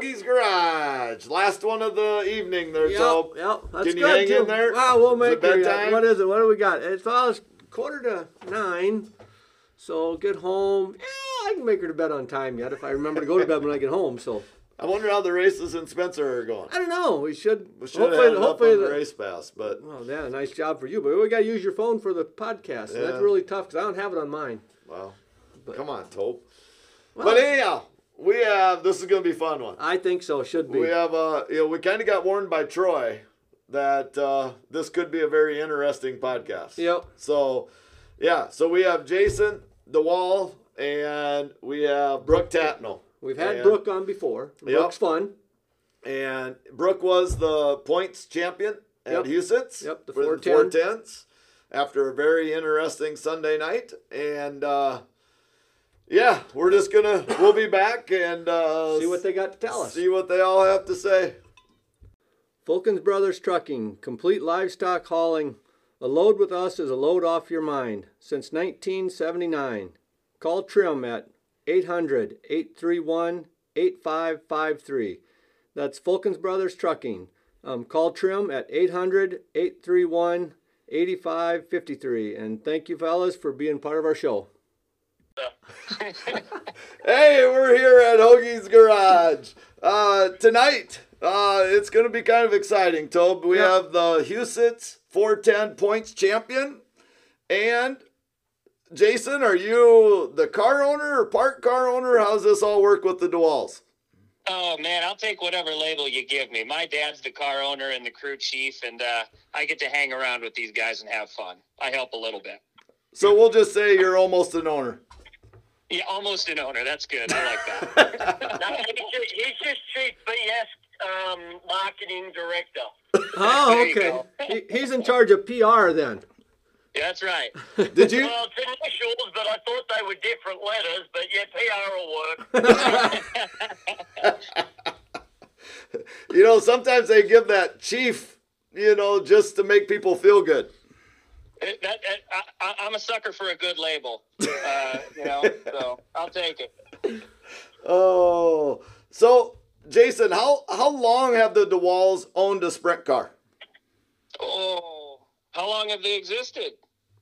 Hoagie's Garage. Last one of the evening there, Yep, so yep. That's Can you good, hang too. in there? Wow, we'll Is it make it. bedtime? What is it? What do we got? It's it's quarter to nine. So get home. Yeah, I can make her to bed on time yet if I remember to go to bed when I get home. So I wonder how the races in Spencer are going. I don't know. We should. We should have hopefully, hopefully the the- race pass, but Well, yeah, nice job for you. But we got to use your phone for the podcast. Yeah. That's really tough because I don't have it on mine. well, come on, Tope. Well, but anyhow, we have this is going to be a fun one. I think so. Should be. We have uh, you know, we kind of got warned by Troy that uh, this could be a very interesting podcast. Yep. So, yeah, so we have Jason DeWall and we have Brooke Tatnell. We've had And- Brooke on before. Yep. Brooke's fun. And Brooke was the points champion at Yep. Huset's Yep, the 410. the 410s after a very interesting Sunday night. And uh, yeah, we're just gonna we'll be back and uh, See what they got to tell us. see what they all have to say. Fulkins Brothers Trucking, complete livestock hauling. A load with us is a load off your mind. Since 1979. Call Trim at 800 831 8553. That's Fulkins Brothers Trucking. Um, call Trim at 800 831 8553. And thank you, fellas, for being part of our show. Hey, we're here at Hoagie's Garage. Uh, tonight, uh, it's going to be kind of exciting, Tobe. We Yeah. have the Huset's 410 points champion. And Jason, are you the car owner or park car owner? How's this all work with the DeWalls? Oh man, I'll take whatever label you give me. My dad's the car owner and the crew chief, and uh, I get to hang around with these guys and have fun. I help a little bit. So we'll just say you're almost an owner. Yeah, almost an owner. That's good. I like that. No, he's just, he's just chief BS um, marketing director. Oh, okay. He, he's in charge of PR then. Yeah, That's right. Did you? Well, it's initials, but I thought they were different letters. But yeah, PR will work. You know, sometimes they give that chief, you know, just to make people feel good. It- that, that- I, I, I'm a sucker for a good label. Uh, you know, so I'll take it. Oh, so Jason, how how long have the DeWalls owned a sprint car? Oh, how long have they existed?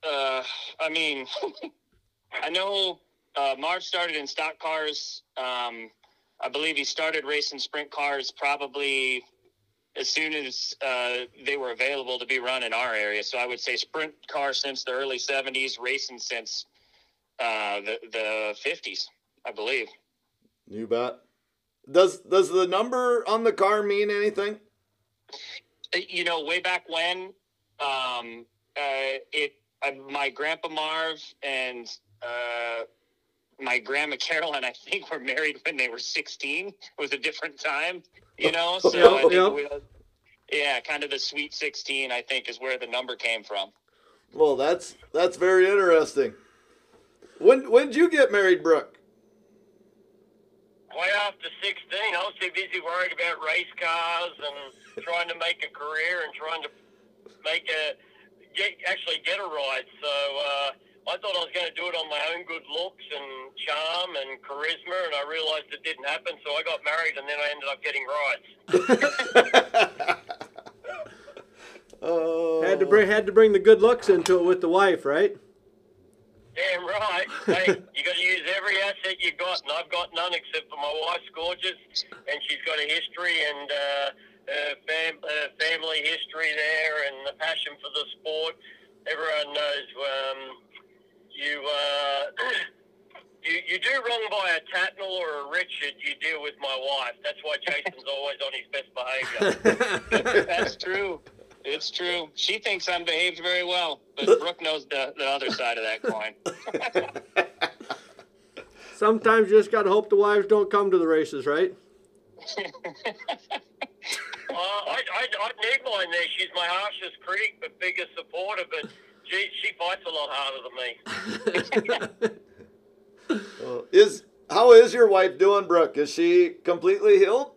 Uh, I mean, I know uh, Marv started in stock cars. Um, I believe he started racing sprint cars probably as soon as uh, they were available to be run in our area. So I would say sprint car since the early 70s, racing since uh, the, the 50s, I believe. You bet. Does does the number on the car mean anything? you know, way back when, um, uh, it uh, my grandpa Marv and uh, my grandma Caroline, I think, were married when they were sixteen. It was a different time, you know. So I think Yep, we, yeah, kind of the sweet sixteen, I think, is where the number came from. Well, that's that's very interesting. When when did you get married, Brooke? Way after 16, I was too busy worried about race cars and trying to make a career and trying to make a get actually get a ride. So uh, I thought I was going to do it on my own good looks and charm and charisma, and I realized it didn't happen. So I got married, and then I ended up getting rides. Oh, Had to bring had to bring the good looks into it with the wife, right? Damn right. hey, you got to use every asset you got, and I've got none except for my wife's gorgeous, and she's got a history and uh, uh, fam- uh, family history there, and the passion for the sport. Everyone knows um, you. Uh, You, you do wrong by a Tatnell or a Richard, you deal with my wife. That's why Jason's always on his best behavior. That's true. It's true. She thinks I'm behaved very well, but Brooke knows the, the other side of that coin. Sometimes you just got to hope the wives don't come to the races, right? Uh, I, I, I need mine there. She's my harshest critic, but biggest supporter. But she, she fights a lot harder than me. Uh, is how is your wife doing, Brooke? Is she completely healed?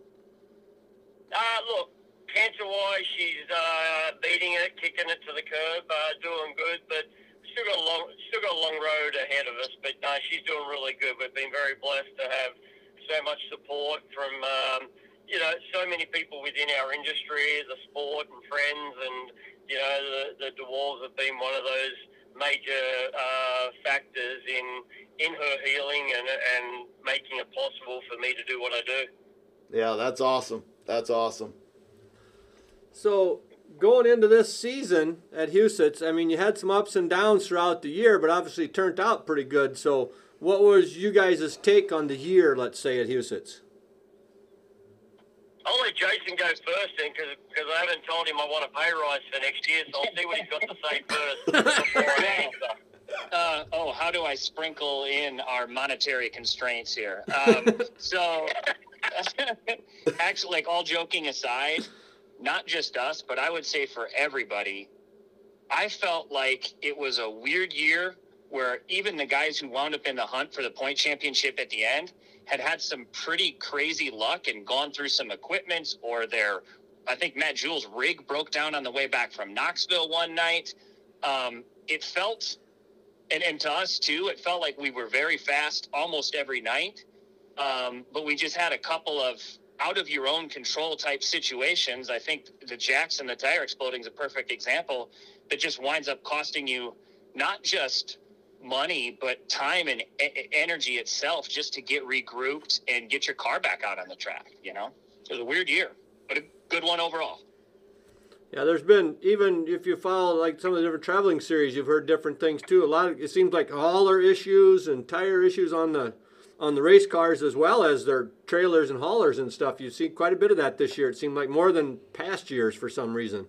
Uh, look, cancer-wise, she's uh, beating it, kicking it to the curb, uh, doing good, but still got a long, still got a long road ahead of us. But no, she's doing really good. We've been very blessed to have so much support from um, you know, so many people within our industry, the sport and friends, and you know, the the DeWalls have been one of those major uh, factors in in her healing and and making it possible for me to do what I do. Yeah, that's awesome. That's awesome. So going into this season at Huset's, I mean, you had some ups and downs throughout the year, but obviously turned out pretty good. So what was you guys' take on the year, let's say, at Huset's? I'll let Jason go first then, because I haven't told him I want a pay rise for next year, so I'll see what he's got to say first before I. Uh, oh, how do I sprinkle in our monetary constraints here? Um, so, actually, like all joking aside, not just us, but I would say for everybody, I felt like it was a weird year where even the guys who wound up in the hunt for the point championship at the end had had some pretty crazy luck and gone through some equipment or their, I think Matt Juhl's rig broke down on the way back from Knoxville one night. Um, it felt, and, and to us too, it felt like we were very fast almost every night. Um, but we just had a couple of out of your own control type situations. I think the Jackson, the tire exploding is a perfect example that just winds up costing you not just money, but time and e- energy itself just to get regrouped and get your car back out on the track. You know, it was a weird year, but a good one overall. Yeah, there's been even if you follow like some of the different traveling series, you've heard different things too. A lot of it seems like hauler issues and tire issues on the on the race cars as well as their trailers and haulers and stuff. You see quite a bit of that this year. It seemed like more than past years for some reason.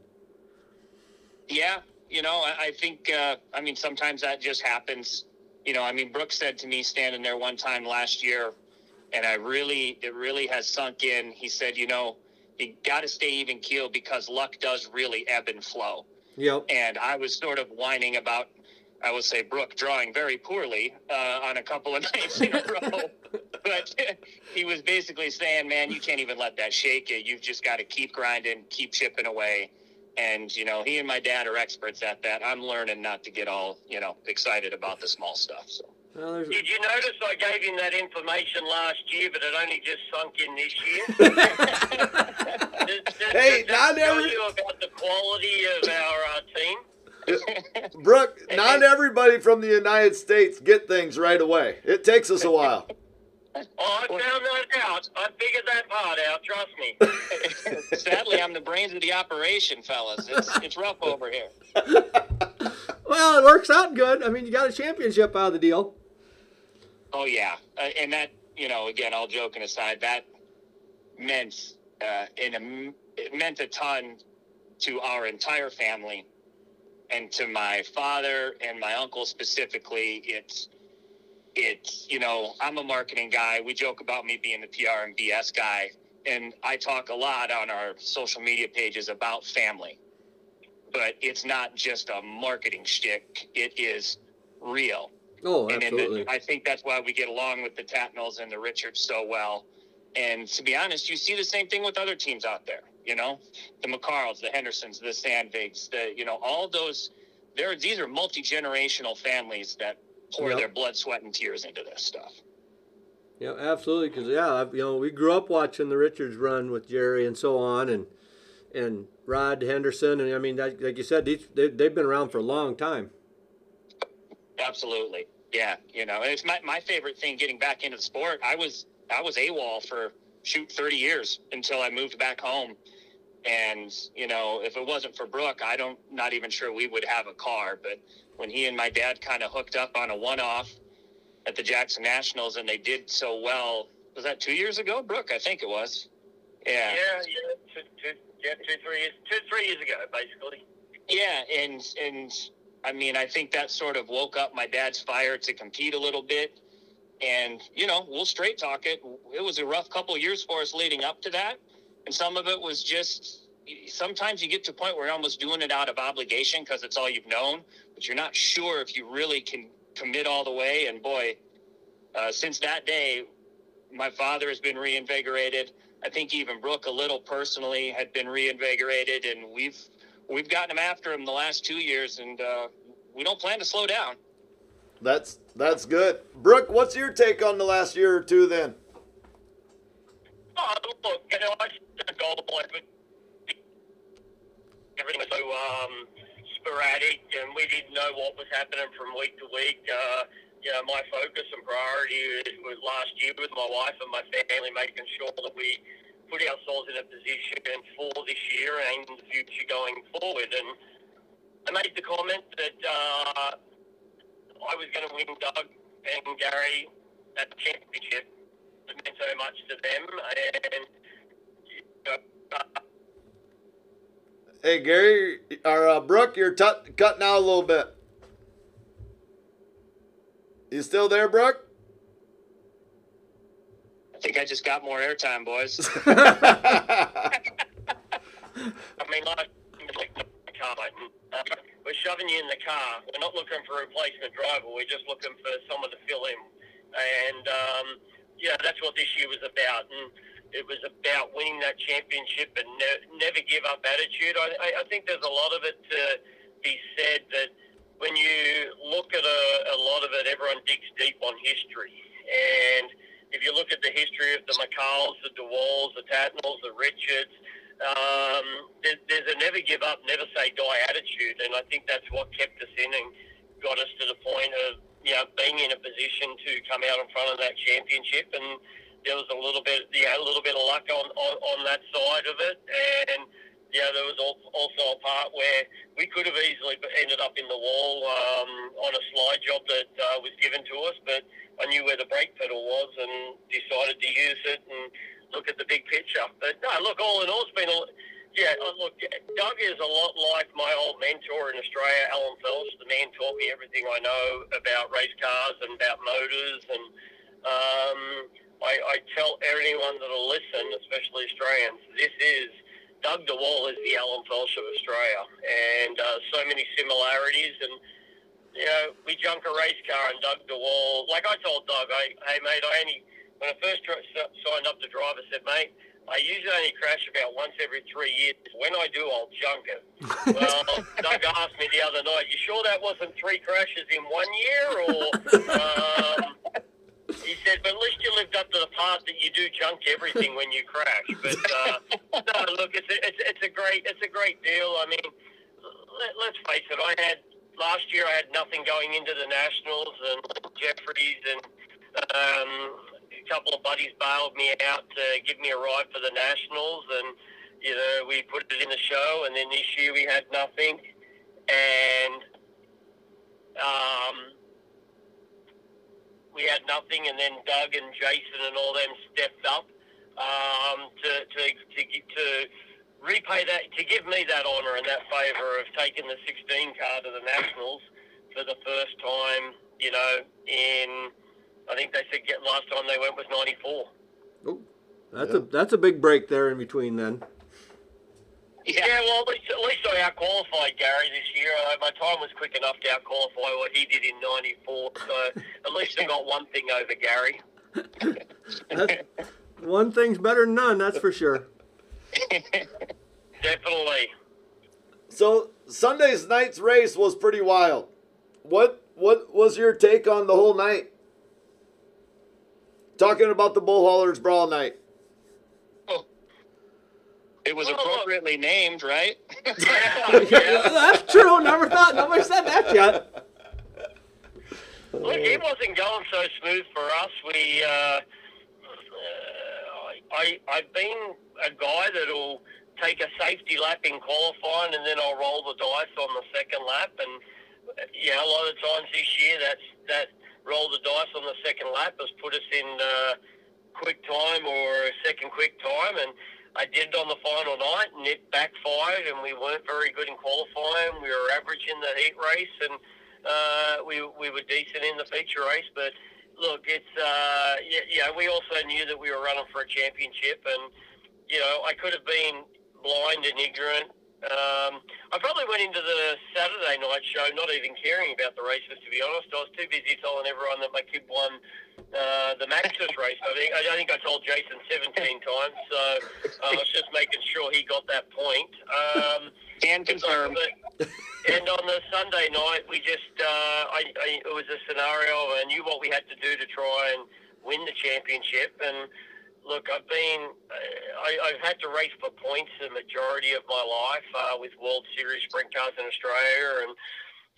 Yeah, you know, I, I think, uh, I mean, sometimes that just happens. You know, I mean, Brooks said to me standing there one time last year, and I really, it really has sunk in. He said, you know, you got to stay even keel because luck does really ebb and flow. Yep. And I was sort of whining about, I would say, Brooke drawing very poorly uh, on a couple of nights in a row. but he was basically saying, man, you can't even let that shake you. You've just got to keep grinding, keep chipping away and you know he and my dad are experts at that i'm learning not to get all you know excited about the small stuff so well. Did you notice I gave him that information last year, but it only just sunk in this year? does, does, hey, does not tell every... you about the quality of our uh, team? Brooke, not everybody from the United States get things right away. It takes us a while. Oh, I found that out. I figured that part out. Trust me. Sadly, I'm the brains of the operation, fellas. It's it's rough over here. well, it works out good. I mean, you got a championship out of the deal. Oh yeah, uh, and that you know, again, all joking aside, that meant uh, in a, it meant a ton to our entire family and to my father and my uncle specifically. It's it's you know i'm a marketing guy. We joke about me being the pr and bs guy. And i talk a lot on our social media pages about family. But it's not just a marketing shtick. It is real. Oh and absolutely the, i think that's why we get along with the tatnells and the richards so well. And to be honest you see the same thing with other teams out there you know? The mccarls the hendersons the sandvigs the you know all those there these are multi-generational families that pour Yep. their blood, sweat, and tears into this stuff. Yeah, absolutely. Because yeah, I've- you know, we grew up watching the Richards run with Jerry and so on, and and Rod Henderson, and I mean, like, like you said, these, they, they've been around for a long time. Absolutely, yeah. You know, it's my my favorite thing getting back into the sport. I was I was AWOL for shoot thirty years until I moved back home, and you know, if it wasn't for Brooke, I don't not even sure we would have a car. But when he and my dad kind of hooked up on a one off at the Jackson Nationals, and they did so well. Was that two years ago, Brooke? I think it was. Yeah. Yeah, yeah, two, two, yeah, two, three years, two, three years ago, basically. Yeah, and and I mean, I think that sort of woke up my dad's fire to compete a little bit. And you know, we'll straight talk it. It was a rough couple of years for us leading up to that, and some of it was just. Sometimes you get to a point where you're almost doing it out of obligation because it's all you've known, but you're not sure if you really can commit all the way. And boy, uh, since that day, my father has been reinvigorated. I think even Brooke, a little personally, had been reinvigorated, and we've we've gotten him after him the last two years, and uh, we don't plan to slow down. That's that's good. Brooke, what's your take on the last year or two then? Oh, look, uh, yeah, I the goal but everything was so um, sporadic, and we didn't know what was happening from week to week. Uh, you know, my focus and priority was last year with my wife and my family, making sure that we put ourselves in a position for this year and the future going forward. And I made the comment that uh, I was going to win Doug and Gary at the championship. It meant so much to them, and you know, uh, Hey, Gary, or uh, Brooke, you're tut cutting out a little bit. You still there, Brooke? I think I just got more airtime, boys. I mean, like, like car, like, uh, we're shoving you in the car. We're not looking for a replacement driver. We're just looking for someone to fill in. And, um, yeah, that's what this year was about. And it was about winning that championship and ne- never give up attitude. I, I, think there's a lot of it to be said that when you look at a, a lot of it, everyone digs deep on history. And if you look at the history of the McCarls, the DeWalls, the Tatnells, the Richards, um, there, there's a never give up, never say die attitude, and I think that's what kept us in and got us to the point of you know being in a position to come out in front of that championship. And there was a little bit, yeah, a little bit of luck on, on, on that side of it, and yeah, there was also a part where we could have easily ended up in the wall um, on a slide job that uh, was given to us, but I knew where the brake pedal was and decided to use it and look at the big picture. But no, look, all in all, it's been a yeah. uh, Look, Doug is a lot like my old mentor in Australia, Alan Phelps. The man taught me everything I know about race cars and about motors, and um, I, I tell anyone that'll listen, especially Australians, this is Doug DeWall is the Alan Phelps of Australia, and uh, so many similarities and you know, we junk a race car and Doug DeWall. Like I told Doug, I, hey mate, I only when I first signed up to drive, I said, mate, I usually only crash about once every three years. When I do, I'll junk it. well, Doug asked me the other night, you sure that wasn't three crashes in one year, or? Um, he said, but at least you lived up to the part that you do junk everything when you crash. But uh, no, look, it's a, it's, it's a great it's a great deal. I mean, let, let's face it. I had last year I had nothing going into the nationals and Jeffries and um, a couple of buddies bailed me out to give me a ride for the nationals and you know we put it in the show and then this year we had nothing and um, we had nothing and then Doug and Jason and all them stepped up um, to, to, to, to repay that to give me that honour and that favour of taking the 16 car to the Nationals for the first time. You know, in I think they said get last time they went was '94. Oh, that's a that's a big break there in between then. Yeah. well, at least, at least I out qualified Gary this year. Uh, my time was quick enough to out qualify what he did in '94. So at least I got one thing over Gary. One thing's better than none, that's for sure. Definitely. So Sunday's night's race was pretty wild. What what was your take on the whole night? Talking about the bull haulers brawl night. It was appropriately named, right? yeah. that's true. Never thought. Nobody said that yet. Look, it wasn't going so smooth for us. We, uh, uh, I, I've been a guy that'll take a safety lap in qualifying, and then I'll roll the dice on the second lap. And yeah, a lot of times this year, that's that roll the dice on the second lap has put us in uh, quick time or second quick time, and I did it on the final night, and it backfired, and we weren't very good in qualifying. We were average in the heat race, and uh, we we were decent in the feature race. But look, it's uh, yeah, yeah. We also knew that we were running for a championship, and you know, I could have been blind and ignorant. Um, I probably went into the Saturday night show not even caring about the races. To be honest, I was too busy telling everyone that my kid won uh, the Maxis race. I think I, think I told Jason 17 times, so uh, I was just making sure he got that point. Um, and confirmed. and on the Sunday night, we just uh, I, I, it was a scenario. I knew what we had to do to try and win the championship, and look, I've been, uh, I, I've had to race for points the majority of my life uh, with World Series sprint cars in Australia, and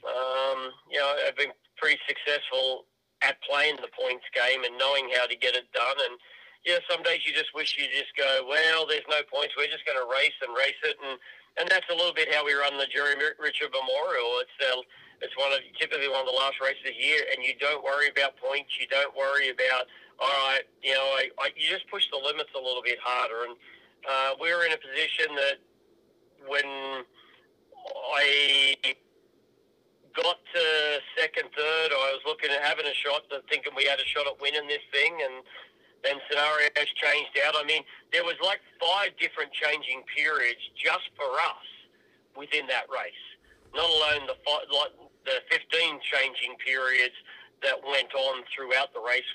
um, you know, I've been pretty successful at playing the points game and knowing how to get it done. And yeah, some days you just wish you just go, well, there's no points. We're just going to race and race it, and and that's a little bit how we run the Jerry Richard Memorial. It's uh, it's one of typically one of the last races of the year, and you don't worry about points. You don't worry about all right, you know, I, I, you just push the limits a little bit harder. And uh, we were in a position that when I got to second, third, I was looking at having a shot, thinking we had a shot at winning this thing, and then scenarios changed out. I mean, there was like five different changing periods just for us within that race. Not alone the like the 15 changing periods that went on throughout the race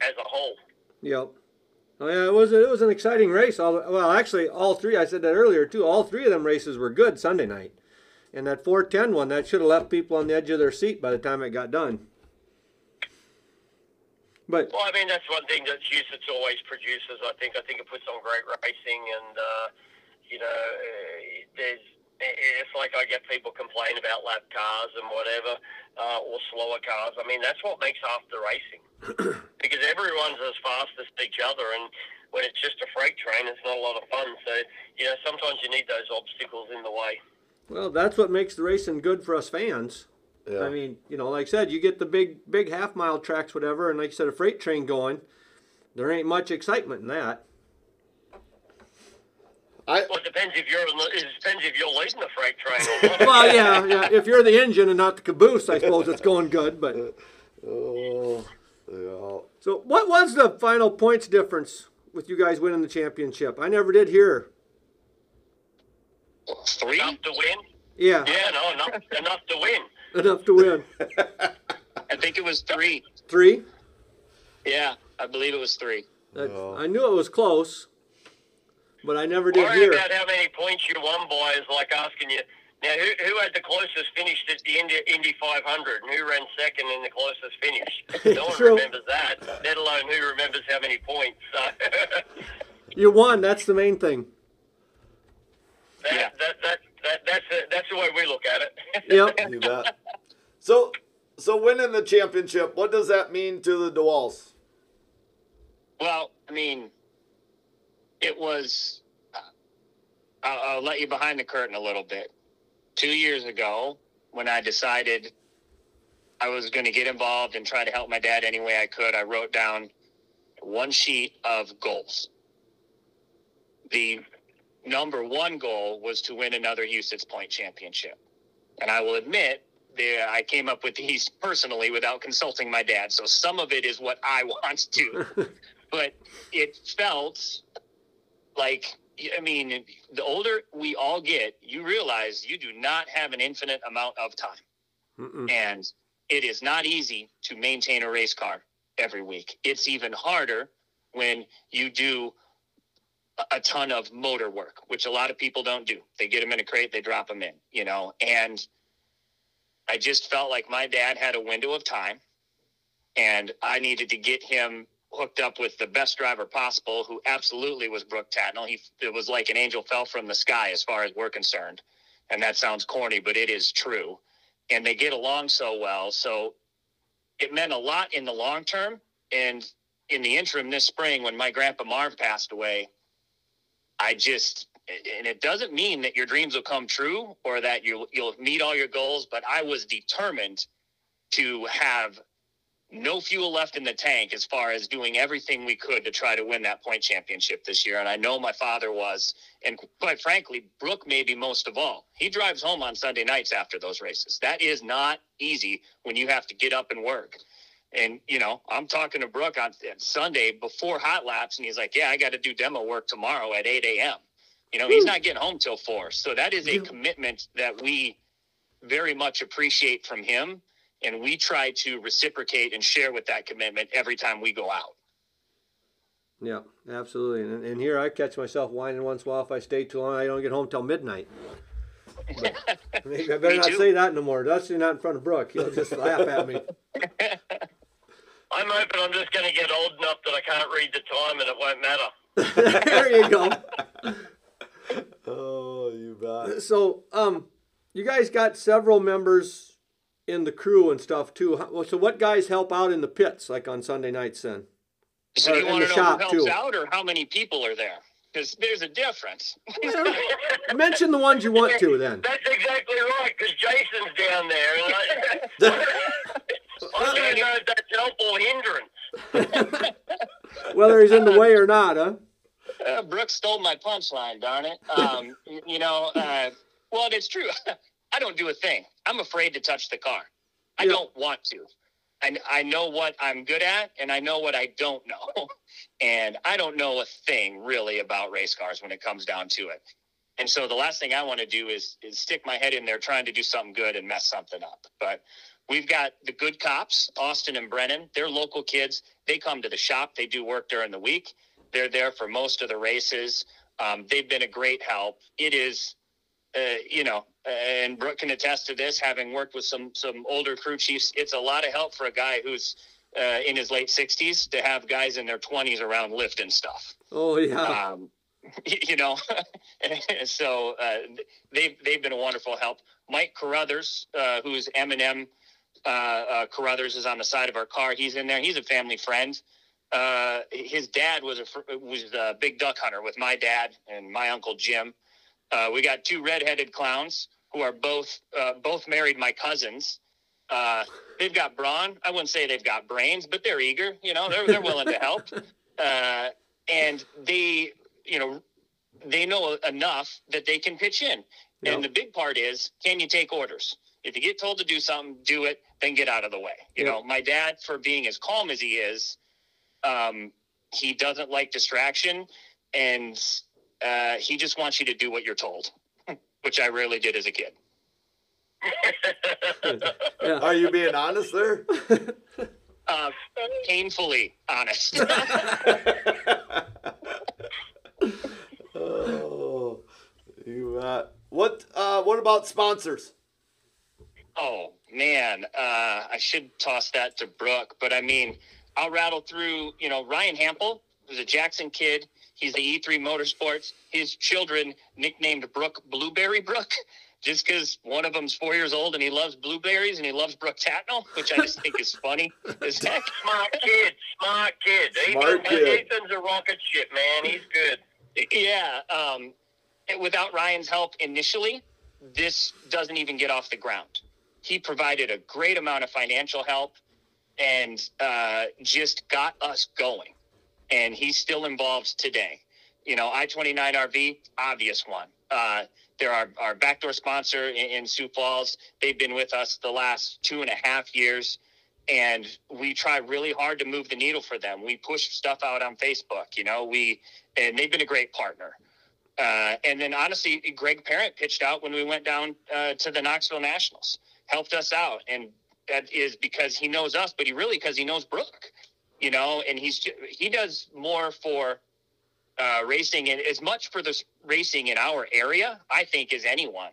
as a whole. Yep. Oh, yeah, it was it was an exciting race. All, well, actually, all three. I said that earlier too. All three of them races were good Sunday night, and that 410 one that should have left people on the edge of their seat by the time it got done. But well, I mean that's one thing that Huset's always produces. I think I think it puts on great racing, and uh, you know, uh, there's it's like I get people complain about lap cars and whatever, uh, or slower cars. I mean, that's what makes half the racing because everyone's as fast as each other, and when it's just a freight train, it's not a lot of fun. So, you know, sometimes you need those obstacles in the way. Well, that's what makes the racing good for us fans. Yeah. I mean, you know, like I said, you get the big, big half mile tracks, whatever, and like I said, a freight train going. There ain't much excitement in that. I, well, it depends if you're it depends if you're leading the freight train. well, yeah, yeah. If you're the engine and not the caboose, I suppose it's going good. But oh, yeah. So, what was the final points difference with you guys winning the championship? I never did hear. Three enough to win. Yeah. Yeah, no, enough, enough to win. Enough to win. I think it was three. Three. Yeah, I believe it was three. Oh. I knew it was close. But I never did Worrying hear. about how many points you won by is like asking you. Now, who, who had the closest finish at the Indy, Indy 500 and who ran second in the closest finish? No one remembers that, let alone who remembers how many points. So. you won. That's the main thing. That, yeah. that, that, that, that's, the, that's the way we look at it. Yep. you bet. So, so winning the championship, what does that mean to the DeWalls? Well, I mean, it was. Uh, I'll, I'll let you behind the curtain a little bit. Two years ago, when I decided I was going to get involved and try to help my dad any way I could, I wrote down one sheet of goals. The number one goal was to win another Huset's Point championship. And I will admit, that I came up with these personally without consulting my dad. So some of it is what I want to. but it felt like I mean, the older we all get, you realize you do not have an infinite amount of time. Mm-mm. And it is not easy to maintain a race car every week. It's even harder when you do a ton of motor work, which a lot of people don't do. They get them in a crate, they drop them in, you know. And I just felt like my dad had a window of time and I needed to get him hooked up with the best driver possible, who absolutely was Brooke Tatnell. He it was like an angel fell from the sky as far as we're concerned, and that sounds corny, but it is true. And they get along so well, so it meant a lot in the long term. And in the interim, this spring, when my grandpa Marv passed away, I just and it doesn't mean that your dreams will come true or that you you'll meet all your goals, but I was determined to have no fuel left in the tank as far as doing everything we could to try to win that point championship this year. And I know my father was, and quite frankly, Brooke maybe most of all. He drives home on Sunday nights after those races. That is not easy when you have to get up and work. And, you know, I'm talking to Brooke on Sunday before hot laps, and he's like, Yeah, I got to do demo work tomorrow at 8 a.m. You know, Woo. he's hmm. not getting home till 4. So that is a commitment that we very much appreciate from him and we try to reciprocate and share with that commitment every time we go out. Yeah, absolutely. And, and here I catch myself whining once in a while if I stay too long. I don't get home till midnight. But maybe I better not say that no more. That's not in front of Brooke. He'll just laugh at me. I'm hoping I'm just going to get old enough that I can't read the time and it won't matter. there you go. Oh, you bet. So, um, you guys got several members in the crew and stuff too. So, what guys help out in the pits, like on Sunday nights? Then, So Or you in want the to know shop, who helps too. out or how many people are there? Because there's a difference. mention the ones you want to. Then, That's exactly right, because Jason's down there. And I, I don't know if that's hindrance. whether he's in the way or not, huh? Uh, Brooks stole my punchline, darn it. Um, you know, uh, well, it's true. I don't do a thing. I'm afraid to touch the car. I Yeah. don't want to. I, I know what I'm good at, and I know what I don't know. and I don't know a thing really about race cars when it comes down to it. And so the last thing I want to do is, is stick my head in there trying to do something good and mess something up. But we've got the good cops, Austin and Brennan. They're local kids. They come to the shop. They do work during the week. They're there for most of the races. Um, they've been a great help. It is, uh, you know, and Brooke can attest to this, having worked with some some older crew chiefs. It's a lot of help for a guy who's uh, in his late 60s to have guys in their 20s around lifting stuff Oh yeah. um, you know, so uh, they've they've been a wonderful help. Mike Carruthers, uh, who's Eminem uh, uh, Carruthers, is on the side of our car. He's in there. He's a family friend. Uh, his dad was a fr- was a big duck hunter with my dad and my uncle Jim. Uh, we got two redheaded clowns who are both uh, both married my cousins. Uh, they've got brawn. I wouldn't say they've got brains, but they're eager. You know, they're they're willing to help. Uh, and they, you know, they know enough that they can pitch in. Yep. And the big part is, can you take orders? If you get told to do something, do it, then get out of the way. You Yep. know, my dad, for being as calm as he is, um, he doesn't like distraction, and uh, he just wants you to do what you're told, which I rarely did as a kid. yeah. Are you being honest there? Uh, painfully honest. oh, you bet. What? Uh, what about sponsors? Oh man, uh, I should toss that to Brooke, but I mean, I'll rattle through. You know, Ryan Hampel was a Jackson kid. He's the E3 Motorsports. His children nicknamed Brooke Blueberry Brooke, just because one of them's four years old and he loves blueberries and he loves Brooke Tatnell, which I just think is funny as heck. Smart kid, smart kid. Smart Ethan, kid. Ethan's a rocket ship, man. He's good. Yeah. Um, without Ryan's help initially, this doesn't even get off the ground. He provided a great amount of financial help and uh, just got us going. And he's still involved today. You know, I 29 RV, obvious one. Uh, they're our, our backdoor sponsor in, in Sioux Falls. They've been with us the last two and a half years. And we try really hard to move the needle for them. We push stuff out on Facebook, you know, we, and they've been a great partner. Uh, and then honestly, Greg Parent pitched out when we went down uh, to the Knoxville Nationals, helped us out, and that is because he knows us, but he really because he knows Brooke, you know, and he's he does more for uh, racing and as much for this racing in our area, I think, as anyone.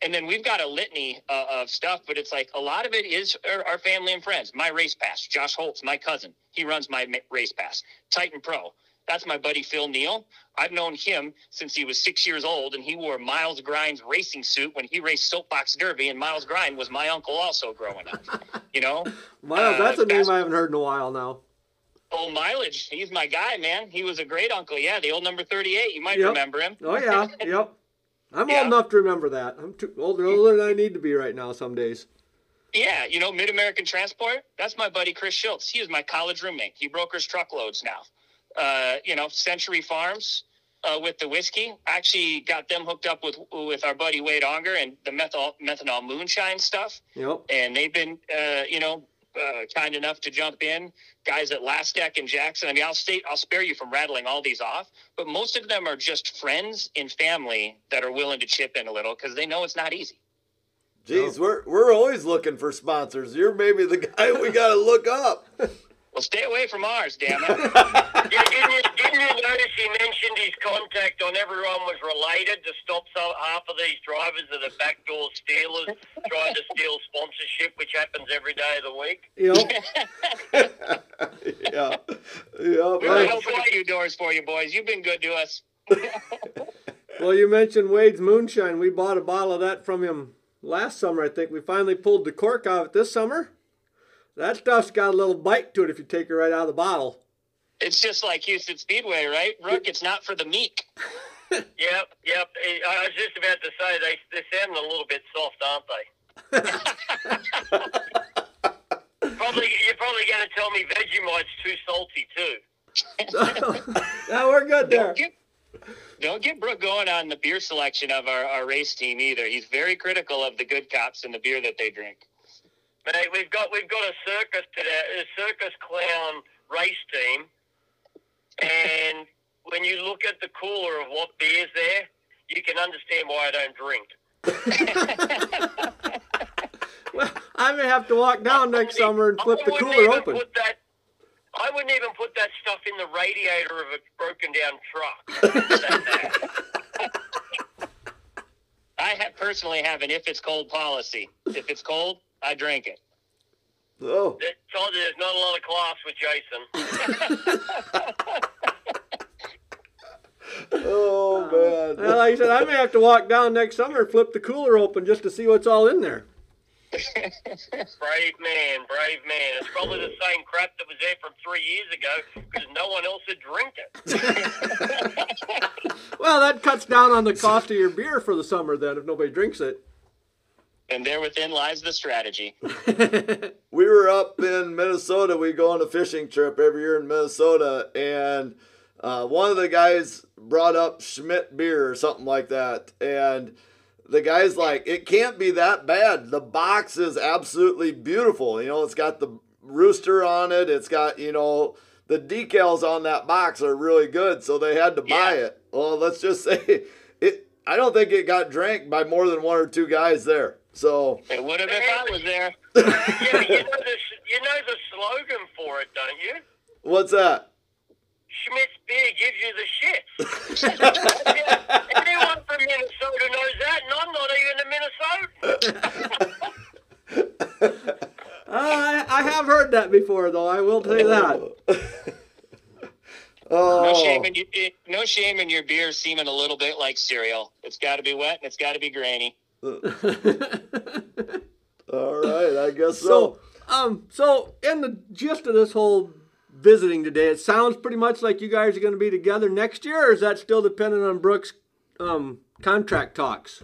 And then we've got a litany uh, of stuff, but it's like a lot of it is our, our family and friends. My race pass, Josh Holtz, my cousin, he runs my race pass. Titan Pro, that's my buddy Phil Neal. I've known him since he was six years old, and he wore Miles Grind's racing suit when he raced Soapbox Derby. And Miles Grind was my uncle also growing up. You know, Miles, Uh, that's a name I haven't heard in a while now. old mileage. He's my guy, man. He was a great uncle. Yeah, the old number thirty-eight. You might Yep. remember him. Oh yeah, yep. I'm Yeah. old enough to remember that. I'm too older, older than I need to be right now. Some days. Yeah, you know, Mid American Transport. That's my buddy Chris Schultz. He was my college roommate. He brokers truckloads now. Uh, you know, Century Farms uh, with the whiskey. Actually, got them hooked up with with our buddy Wade Onger and the methanol methanol moonshine stuff. Yep. And they've been, uh, you know, uh, kind enough to jump in. Guys at Last Deck and Jackson. I mean, I'll state, I'll spare you from rattling all these off, but most of them are just friends and family that are willing to chip in a little because they know it's not easy. Jeez, we're we're always looking for sponsors. You're maybe the guy we got to look up. Well, stay away from ours, damn it. Yeah, didn't you, didn't you notice he mentioned his contact on everyone was related to stop half of these drivers that are backdoor stealers trying to steal sponsorship, which happens every day of the week? Know, yeah. Yeah. We're right. open a few doors for you, boys. You've been good to us. well, you mentioned Wade's moonshine. We bought a bottle of that from him last summer. I think we finally pulled the cork off it this summer. That stuff's got a little bite to it if you take it right out of the bottle. It's just like Huset's Speedway, right? Rook, it's not for the meek. Yep, yep. I was just about to say they they're sounding a little bit soft, aren't they? probably you're probably going to tell me Vegemite's too salty too. no, we're good there. Don't get, don't get Brooke going on the beer selection of our, our race team either. He's very critical of the good cops and the beer that they drink. Mate, we've got we've got a circus today, a circus clown race team, and when you look at the cooler of what beer's there, you can understand why I don't drink. Well, I may have to walk down next summer and flip I the wouldn't cooler even open. Put that, I wouldn't even put that stuff in the radiator of a broken down truck. I ha- personally have an if it's cold policy. If it's cold, I drink it. Oh. That- told you there's not a lot of class with Jason. Oh man. Well, like I said, I may have to walk down next summer and flip the cooler open just to see what's all in there. Brave man, brave man. It's probably the same crap that was there from three years ago because no one else had drank it. Well, that cuts down on the cost of your beer for the summer then if nobody drinks it. And there within lies the strategy. we were up in Minnesota. We go on a fishing trip every year in Minnesota, and uh, one of the guys brought up Schmidt beer or something like that, and the guy's like, "It can't be that bad. The box is absolutely beautiful. You know, it's got the rooster on it. It's got you know." The decals on that box are really good, so they had to buy it. Well, let's just say it. I don't think it got drank by more than one or two guys there. So It would have if I was there. yeah, you know the you know the slogan for it, don't you? what's that? Schmidt's beer gives you the shit. Anyone from Minnesota knows that, and I'm not even a Minnesotan. Uh, I, I have heard that before, though. I will tell you that. Oh, No shame in you, it, no shame in your beer seeming a little bit like cereal. It's got to be wet and it's got to be grainy. all right. I guess so. So, um, so in the gist of this whole visiting today, it sounds pretty much like you guys are going to be together next year, or is that still dependent on Brooks' um, contract talks?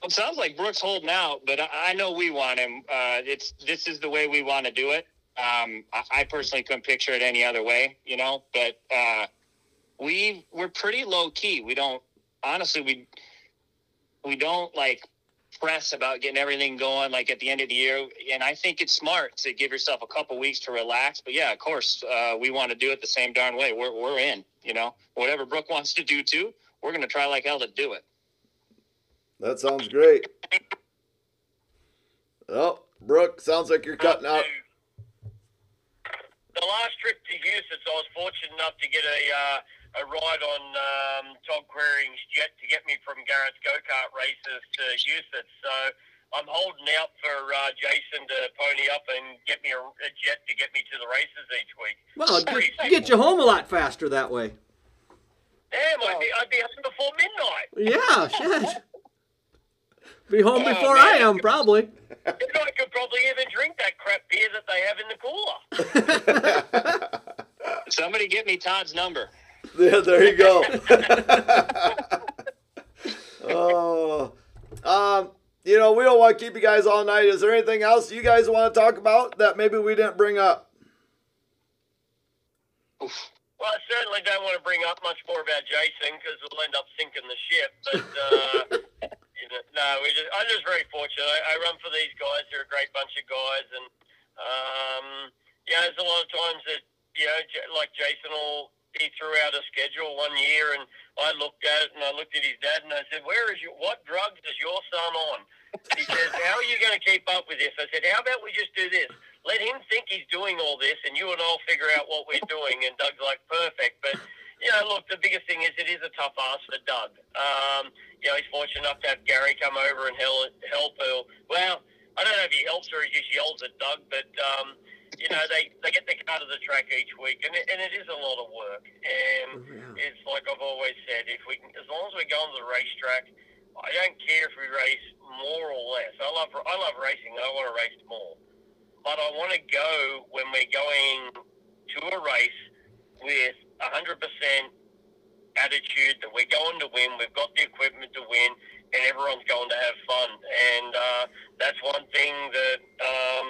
Well, it sounds like Brooks holding out, but I, I know we want him. Uh, it's this is the way we want to do it. Um, I, I personally couldn't picture it any other way, you know. But uh, we we're pretty low key. We don't honestly we we don't like press about getting everything going like at the end of the year. And I think it's smart to give yourself a couple weeks to relax. But yeah, of course, uh, we want to do it the same darn way. We're we're in, you know. Whatever Brooke wants to do too, we're gonna try like hell to do it. That sounds great. Oh, Brooke, sounds like you're cutting out. The last trip to Huset's, I was fortunate enough to get a uh, a ride on um, Todd Quering's jet to get me from Garrett's go kart races to Huset's. So I'm holding out for uh, Jason to pony up and get me a, a jet to get me to the races each week. Well, it get, get you home a lot faster that way. Damn, I'd be, I'd be home before midnight. Yeah, shit. Be home Oh, before I am, probably. And I could probably even drink that crap beer that they have in the cooler. Somebody get me Todd's number. Yeah, there you go. oh, um, you know, we don't want to keep you guys all night. Is there anything else you guys want to talk about that maybe we didn't bring up? Well, I certainly don't want to bring up much more about Jason because we'll end up sinking the ship. But uh, you know, no, we just I'm just very fortunate. I, I run for these guys. They're a great bunch of guys, and um, yeah, there's a lot of times that you know, J- like Jason will he threw out a schedule one year, and I looked at it and I looked at his dad and I said, "Where is your what drugs is your son on?" He says, "How are you going to keep up with this?" I said, "How about we just do this? Let him think he's doing all this, and you and I'll figure out what we're doing." And Doug's like, "Perfect," but you know, look, the biggest thing is it is a tough ask for Doug. Um, you know, he's fortunate enough to have Gary come over and help. help uh, well, I don't know if he helps or he just yells at Doug, but um, you know, they, they get the car to the track each week, and it, and it is a lot of work. And Oh, yeah. it's like I've always said, if we can, as long as we go on the racetrack, I don't care if we race more or less. I love I love racing. I want to race more, but I want to go when we're going to a race with a hundred percent attitude that we're going to win. We've got the equipment to win, and everyone's going to have fun. And uh, that's one thing that um,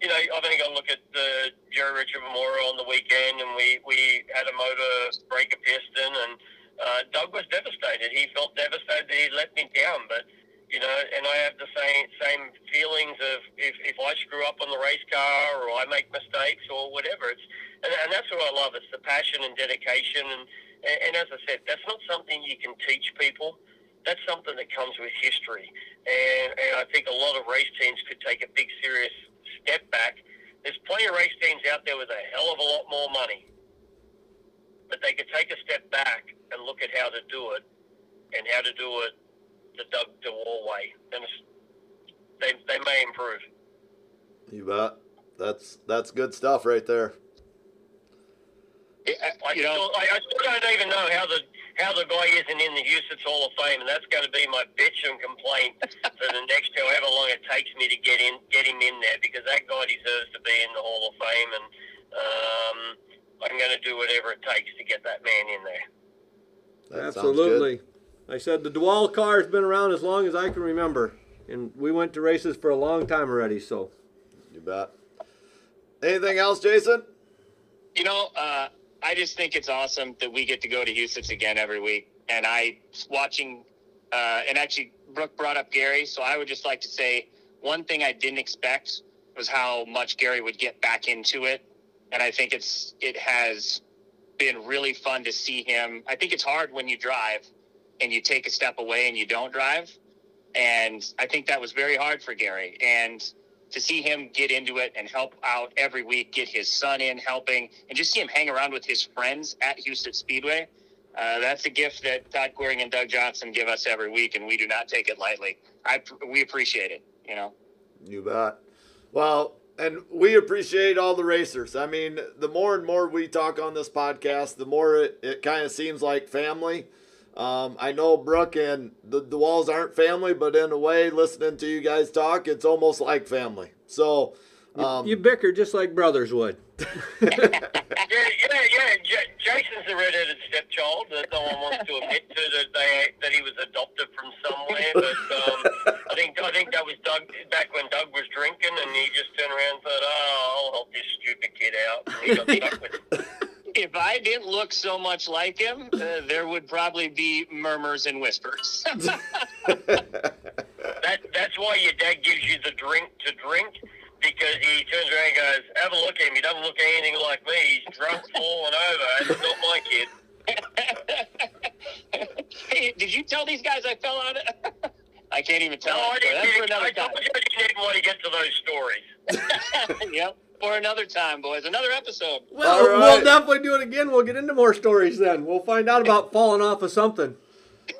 you know. I've only got to look at the Jerry Richard Memorial on the weekend, and we we had a motor break a piston, and uh, Doug was devastated. He felt devastated that he let me down, but. You know, and I have the same same feelings of if, if I screw up on the race car or I make mistakes or whatever. It's and, and that's what I love. It's the passion and dedication, and, and and as I said, that's not something you can teach people. That's something that comes with history, and and I think a lot of race teams could take a big serious step back. There's plenty of race teams out there with a hell of a lot more money, but they could take a step back and look at how to do it, and how to do it the Doug DeWall way, and it's, they they may improve. You bet. That's that's good stuff right there. I You know, still, I, I still don't even know how the how the guy isn't in the Huset's Hall of Fame, and that's going to be my bitch and complaint for the next however long it takes me to get in get him in there because that guy deserves to be in the Hall of Fame, and um, I'm going to do whatever it takes to get that man in there. That. Absolutely. I said the DeWall car has been around as long as I can remember, and we went to races for a long time already. So You bet. Anything else, Jason? You know, uh, I just think it's awesome that we get to go to Huset's again every week. And I watching, uh, and actually Brooke brought up Gary, so I would just like to say one thing I didn't expect was how much Gary would get back into it, and I think it's it has been really fun to see him. I think it's hard when you drive and you take a step away and you don't drive, and I think that was very hard for Gary and to see him get into it and help out every week, get his son in helping, and just see him hang around with his friends at Huset Speedway. Uh, that's a gift that Todd Quiring and Doug Johnson give us every week, and we do not take it lightly. I we appreciate it. You know, You bet. Well, and we appreciate all the racers. I mean, the more and more we talk on this podcast, the more it, it kind of seems like family. Um, I know Brooke and the, the Walls aren't family, but in a way, listening to you guys talk, it's almost like family. So, um, you bicker just like brothers would. Yeah, yeah, yeah. J- Jason's the redheaded stepchild that no one wants to admit to that they that he was adopted from somewhere. But um, I think I think that was Doug back when Doug was drinking, and he just turned around and thought, "Oh, I'll help this stupid kid out." And he got stuck with it. if I didn't look so much like him, uh, there would probably be murmurs and whispers. That that's why your dad gives you the drink to drink. Because he turns around and goes, have a look at him. He doesn't look anything like me. He's drunk, falling over. It's not my kid. hey, did you tell these guys I fell out? Of- I can't even tell. No, I didn't. That's for I another told time. you I didn't want to get to those stories. yep, for another time, boys. Another episode. Well, All we'll definitely do it again. We'll get into more stories then. We'll find out about falling off of something.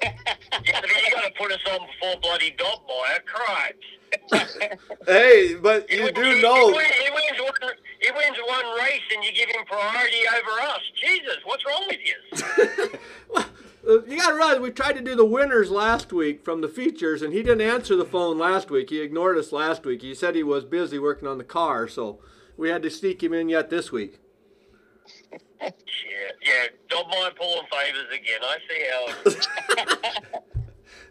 Yeah, but you got to put us on before bloody dog boy. Cripes. hey, but you wins- do he, know. He, wins- he wins one. He wins one race, and you give him priority over us. Jesus, what's wrong with you? You gotta realize we tried to do the winners last week from the features, and he didn't answer the phone last week. He ignored us last week. He said he was busy working on the car, so we had to sneak him in yet this week. Shit. Yeah, don't mind pulling favors again. I see how.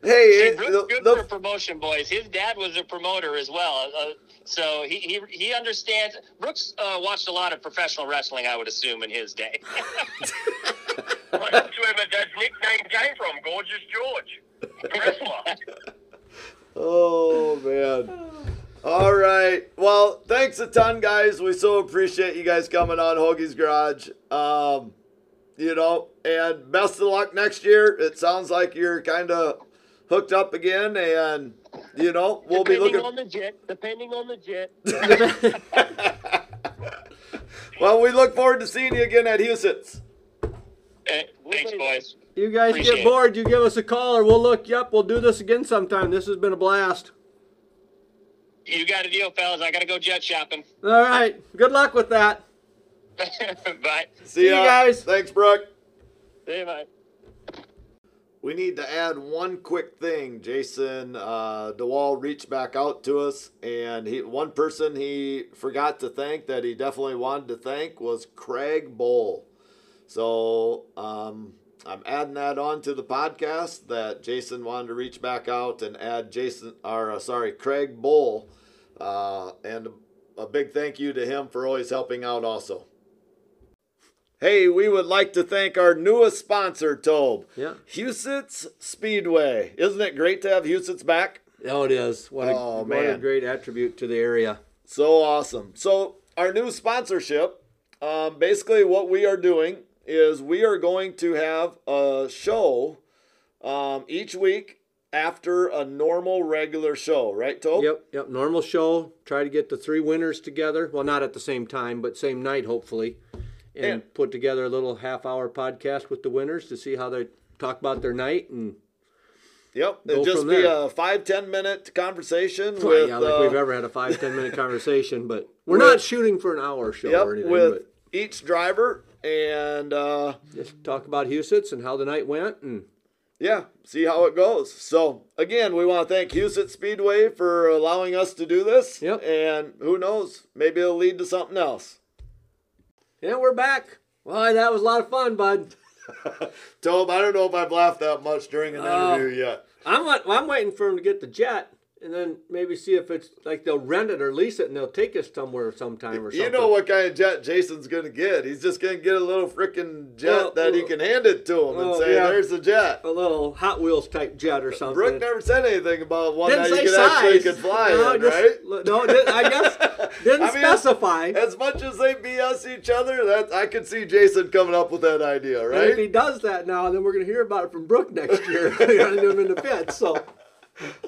Hey, it, Brooks the, good the- for promotion, boys. His dad was a promoter as well, uh, so he, he he understands. Brooks uh, watched a lot of professional wrestling, I would assume, in his day. That's where my dad's nickname came from, Gorgeous George. Wrestler. Oh man. All right. Well, thanks a ton, guys. We so appreciate you guys coming on Hoagie's Garage. Um, you know, and best of luck next year. It sounds like you're kind of hooked up again, and you know we'll be Depending looking. on the jet. Depending on the jet. well, we look forward to seeing you again at Huset's. Thanks, boys. You guys Appreciate get it. bored, you give us a call or we'll look you up. We'll do this again sometime. This has been a blast. You got a deal, fellas. I gotta go jet shopping. All right. Good luck with that. Bye. See, you guys. Thanks, Brooke. See you, bye. We need to add one quick thing. Jason uh, DeWall reached back out to us, and he one person he forgot to thank that he definitely wanted to thank was Craig Bowl. So um, I'm adding that on to the podcast that Jason wanted to reach back out and add Jason, or uh, sorry, Craig Bowl, uh, and a big thank you to him for always helping out also. Hey, we would like to thank our newest sponsor, Tobe. Yeah. Huset's Speedway. Isn't it great to have Huset's back? Oh, it is. What a, Oh, what a great attribute to the area. So awesome. So, our new sponsorship um, basically, what we are doing is we are going to have a show um, each week after a normal regular show, right, Tobe? Yep, yep. Normal show. Try to get the three winners together. Well, not at the same time, but same night, hopefully. And And- put together a little half hour podcast with the winners to see how they talk about their night. And Yep. It'll just be there. a five, ten minute conversation Well, with. yeah, like uh, we've ever had a five, ten minute conversation, but we're with- not shooting for an hour show Yep, or anything. with each driver and uh, just talk about Huset's and how the night went. And yeah, see how it goes. So again, we want to thank Huset Speedway for allowing us to do this. Yep. And who knows, maybe it'll lead to something else. yeah, we're back. Well, that was a lot of fun, bud. Tobe, I don't know if I've laughed that much during an Oh. interview yet. I'm I'm waiting for him to get the jet, and then maybe see if it's like they'll rent it or lease it, and they'll take us somewhere sometime or something. You know what kind of jet Jason's gonna get? He's just gonna get a little freaking jet Well, that he can hand it to him and say, yeah. "There's the jet." A little Hot Wheels type jet or something. Brooke never said anything about one didn't that you could size. actually could fly no, in, just- right? No, I guess didn't I mean, specify. As much as they BS each other, that I could see Jason coming up with that idea, right? And if he does that now, then we're going to hear about it from Brooke next year. We're going to do him in the pit. So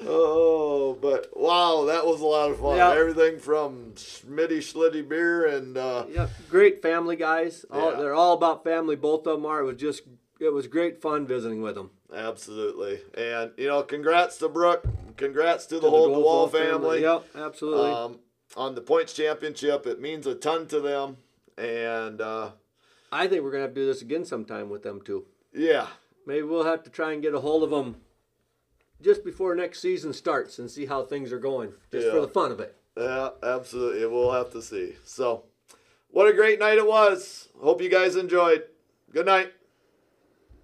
Oh, but wow, that was a lot of fun. Yeah. Everything from Smitty Schlitty beer and uh, yeah, great family guys. All, Yeah. They're all about family. Both of them are. It was just it was great fun visiting with them. absolutely. And you know, congrats to Brooke. Congrats to the whole DeWall Hall family. Yep, absolutely. um, on the points championship. It means a ton to them, and uh, I think we're going to have to do this again sometime with them too. yeah, Maybe we'll have to try and get a hold of them just before next season starts and see how things are going, just for the fun of it. yeah, absolutely. We'll have to see. So, what a great night it was. Hope you guys enjoyed. Good night.